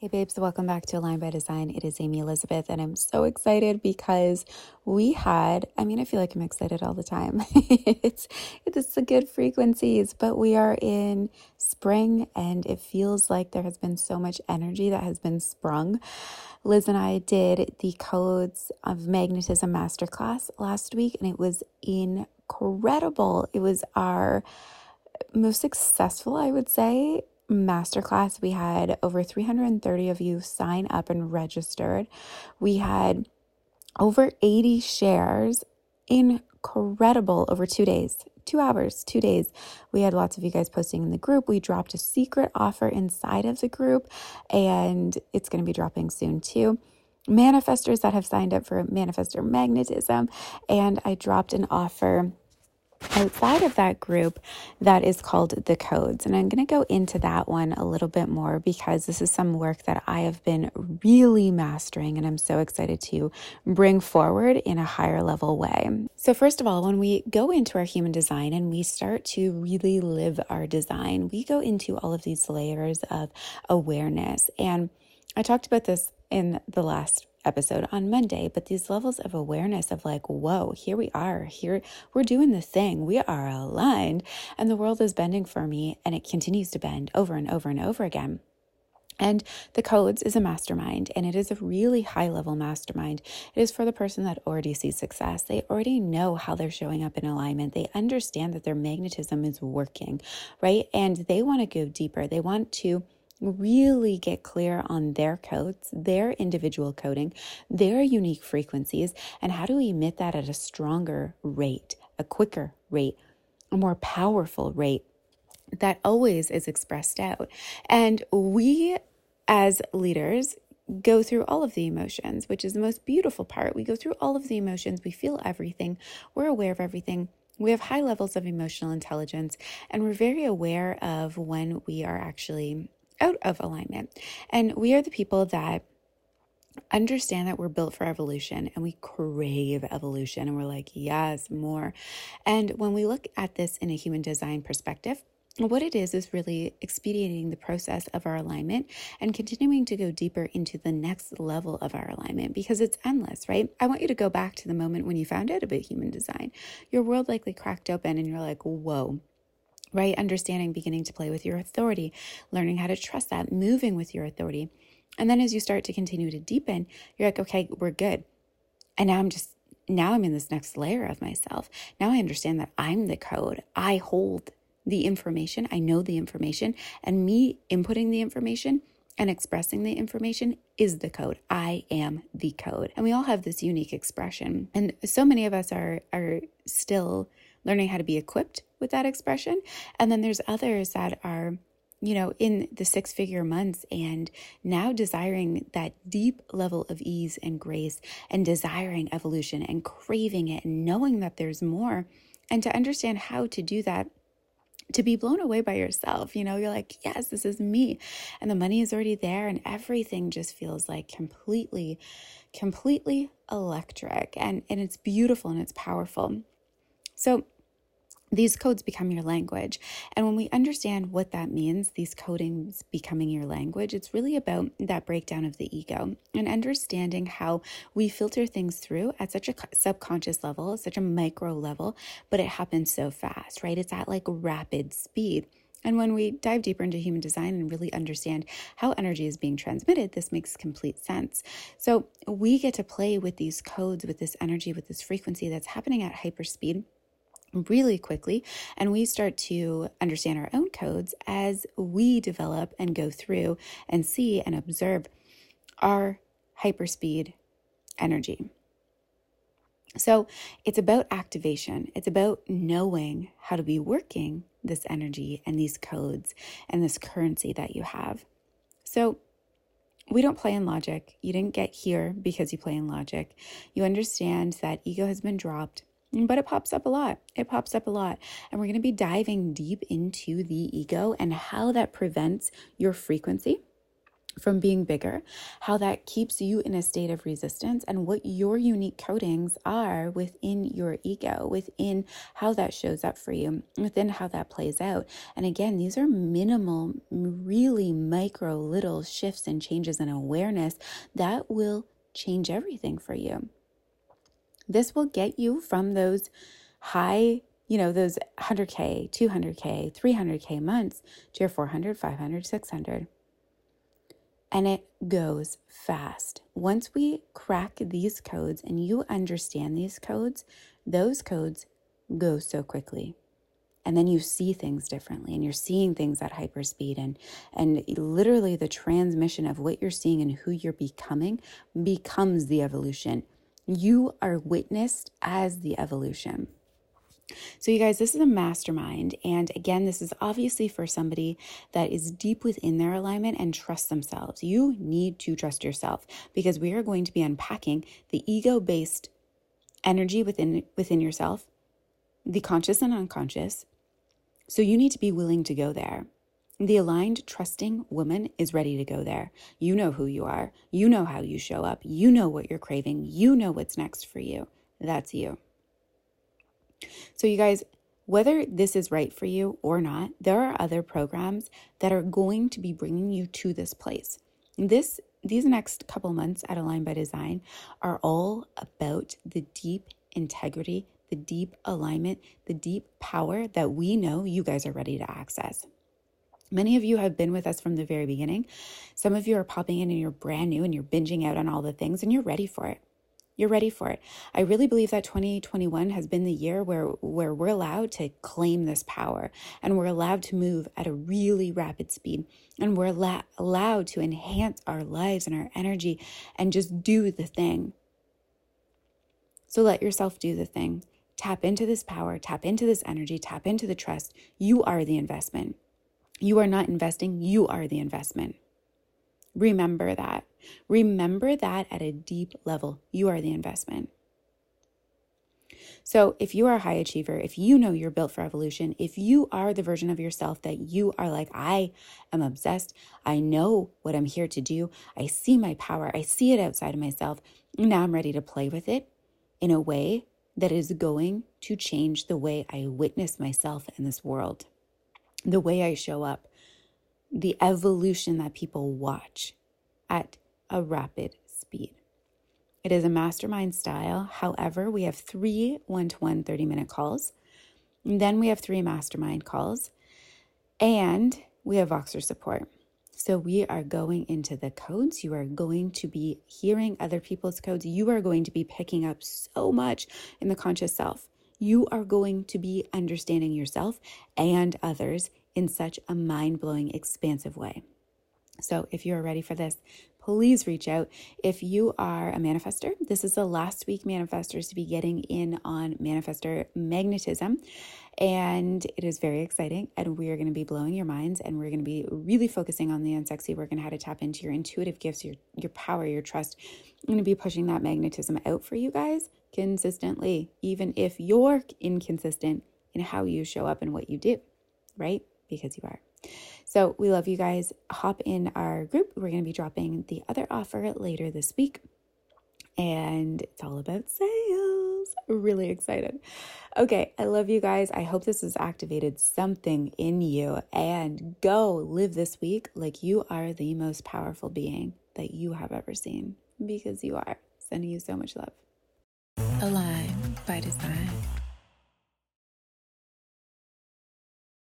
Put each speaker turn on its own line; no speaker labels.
Hey babes, welcome back to Align by Design. It is Amy Elizabeth, and I'm so excited because we had, I mean, I feel like I'm excited all the time. it's it's the good frequencies, but we are in spring and it feels like there has been so much energy that has been sprung. Liz and I did the codes of magnetism masterclass last week, and it was incredible. It was our most successful, I would say, masterclass. We had over 330 of you sign up and registered. We had over 80 shares. Incredible over two days, two hours, two days. We had lots of you guys posting in the group. We dropped a secret offer inside of the group, and it's going to be dropping soon too manifestors that have signed up for manifestor magnetism and i dropped an offer outside of that group that is called the codes. And I'm going to go into that one a little bit more because this is some work that I have been really mastering and I'm so excited to bring forward in a higher level way. So, first of all, when we go into our human design and we start to really live our design, we go into all of these layers of awareness. And I talked about this in the last episode on Monday, but these levels of awareness of like, whoa, here we are, here we're doing the thing, we are aligned, and the world is bending for me, and it continues to bend over and over and over again. And the codes is a mastermind, and it is a really high level mastermind. It is for the person that already sees success. They already know how they're showing up in alignment. They understand that their magnetism is working, right? And they want to go deeper. They want to really get clear on their codes, their individual coding, their unique frequencies, and how to emit that at a stronger rate, a quicker rate, a more powerful rate that always is expressed out. And we, as leaders, go through all of the emotions, which is the most beautiful part. We go through all of the emotions, we feel everything, we're aware of everything. We have high levels of emotional intelligence, and we're very aware of when we are actually out of alignment. And we are the people that understand that we're built for evolution and we crave evolution and we're like, yes, more. And when we look at this in a human design perspective, what it is is really expediting the process of our alignment and continuing to go deeper into the next level of our alignment because it's endless, right? I want you to go back to the moment when you found out about human design. Your world likely cracked open and you're like, whoa, right? Understanding, beginning to play with your authority, learning how to trust that, moving with your authority. And then as you start to continue to deepen, you're like, okay, we're good. And now I'm just, now I'm in this next layer of myself. Now I understand that I'm the code. I hold the information. I know the information. And me inputting the information and expressing the information is the code. I am the code. And we all have this unique expression. And so many of us are, are still learning how to be equipped with that expression. And then there's others that are, you know, in the six figure months and now desiring that deep level of ease and grace and desiring evolution and craving it and knowing that there's more. And to understand how to do that to be blown away by yourself. You know, you're like, yes, this is me. And the money is already there, and everything just feels like completely, completely electric. And, and it's beautiful and it's powerful. So, these codes become your language. And when we understand what that means, these codings becoming your language, it's really about that breakdown of the ego and understanding how we filter things through at such a subconscious level, such a micro level, but it happens so fast, right? It's at like rapid speed. And when we dive deeper into human design and really understand how energy is being transmitted, this makes complete sense. So we get to play with these codes, with this energy, with this frequency that's happening at hyperspeed really quickly and we start to understand our own codes as we develop and go through and see and observe our hyperspeed energy. So it's about activation. It's about knowing how to be working this energy and these codes and this currency that you have. So we don't play in logic. You didn't get here because you play in logic. You understand that ego has been dropped, but it pops up a lot. It pops up a lot. And we're going to be diving deep into the ego and how that prevents your frequency from being bigger, how that keeps you in a state of resistance, and what your unique codings are within your ego, within how that shows up for you, within how that plays out. And again, these are minimal, really micro little shifts and changes in awareness that will change everything for you. This will get you from those high you know, those 100K, 200K, 300K months to your 400, 500, 600 and it goes fast. Once we crack these codes and you understand these codes, those codes go so quickly. And then you see things differently and you're seeing things at hyperspeed and and literally the transmission of what you're seeing and who you're becoming becomes the evolution. You are witnessed as the evolution. So, you guys, this is a mastermind. And again, this is obviously for somebody that is deep within their alignment and trusts themselves. You need to trust yourself because we are going to be unpacking the ego based energy within, within yourself, the conscious and unconscious. So, you need to be willing to go there. The aligned, trusting woman is ready to go there. You know who you are. You know how you show up. You know what you're craving. You know what's next for you. That's you. So, you guys, whether this is right for you or not, there are other programs that are going to be bringing you to this place. This these next couple months at Align by Design are all about the deep integrity, the deep alignment, the deep power that we know you guys are ready to access. Many of you have been with us from the very beginning. Some of you are popping in and you're brand new and you're binging out on all the things and you're ready for it you're ready for it. I really believe that 2021 has been the year where where we're allowed to claim this power and we're allowed to move at a really rapid speed and we're la- allowed to enhance our lives and our energy and just do the thing. So let yourself do the thing. Tap into this power, tap into this energy, tap into the trust. You are the investment. You are not investing, you are the investment. Remember that. Remember that at a deep level. You are the investment. So, if you are a high achiever, if you know you're built for evolution, if you are the version of yourself that you are like, I am obsessed, I know what I'm here to do, I see my power, I see it outside of myself, now I'm ready to play with it in a way that is going to change the way I witness myself in this world, the way I show up, the evolution that people watch at a rapid speed. It is a mastermind style. However, we have three one to one 30 minute calls. And then we have three mastermind calls. And we have Voxer support. So we are going into the codes. You are going to be hearing other people's codes. You are going to be picking up so much in the conscious self. You are going to be understanding yourself and others in such a mind blowing, expansive way. So, if you are ready for this, please reach out. If you are a manifestor, this is the last week manifestors to be getting in on manifestor magnetism. And it is very exciting. And we are going to be blowing your minds and we're going to be really focusing on the unsexy work and how to tap into your intuitive gifts, your, your power, your trust. I'm going to be pushing that magnetism out for you guys consistently, even if you're inconsistent in how you show up and what you do, right? Because you are. So we love you guys. Hop in our group. We're going to be dropping the other offer later this week. And it's all about sales. Really excited. Okay, I love you guys. I hope this has activated something in you. And go live this week like you are the most powerful being that you have ever seen because you are. Sending you so much love.
Align by design.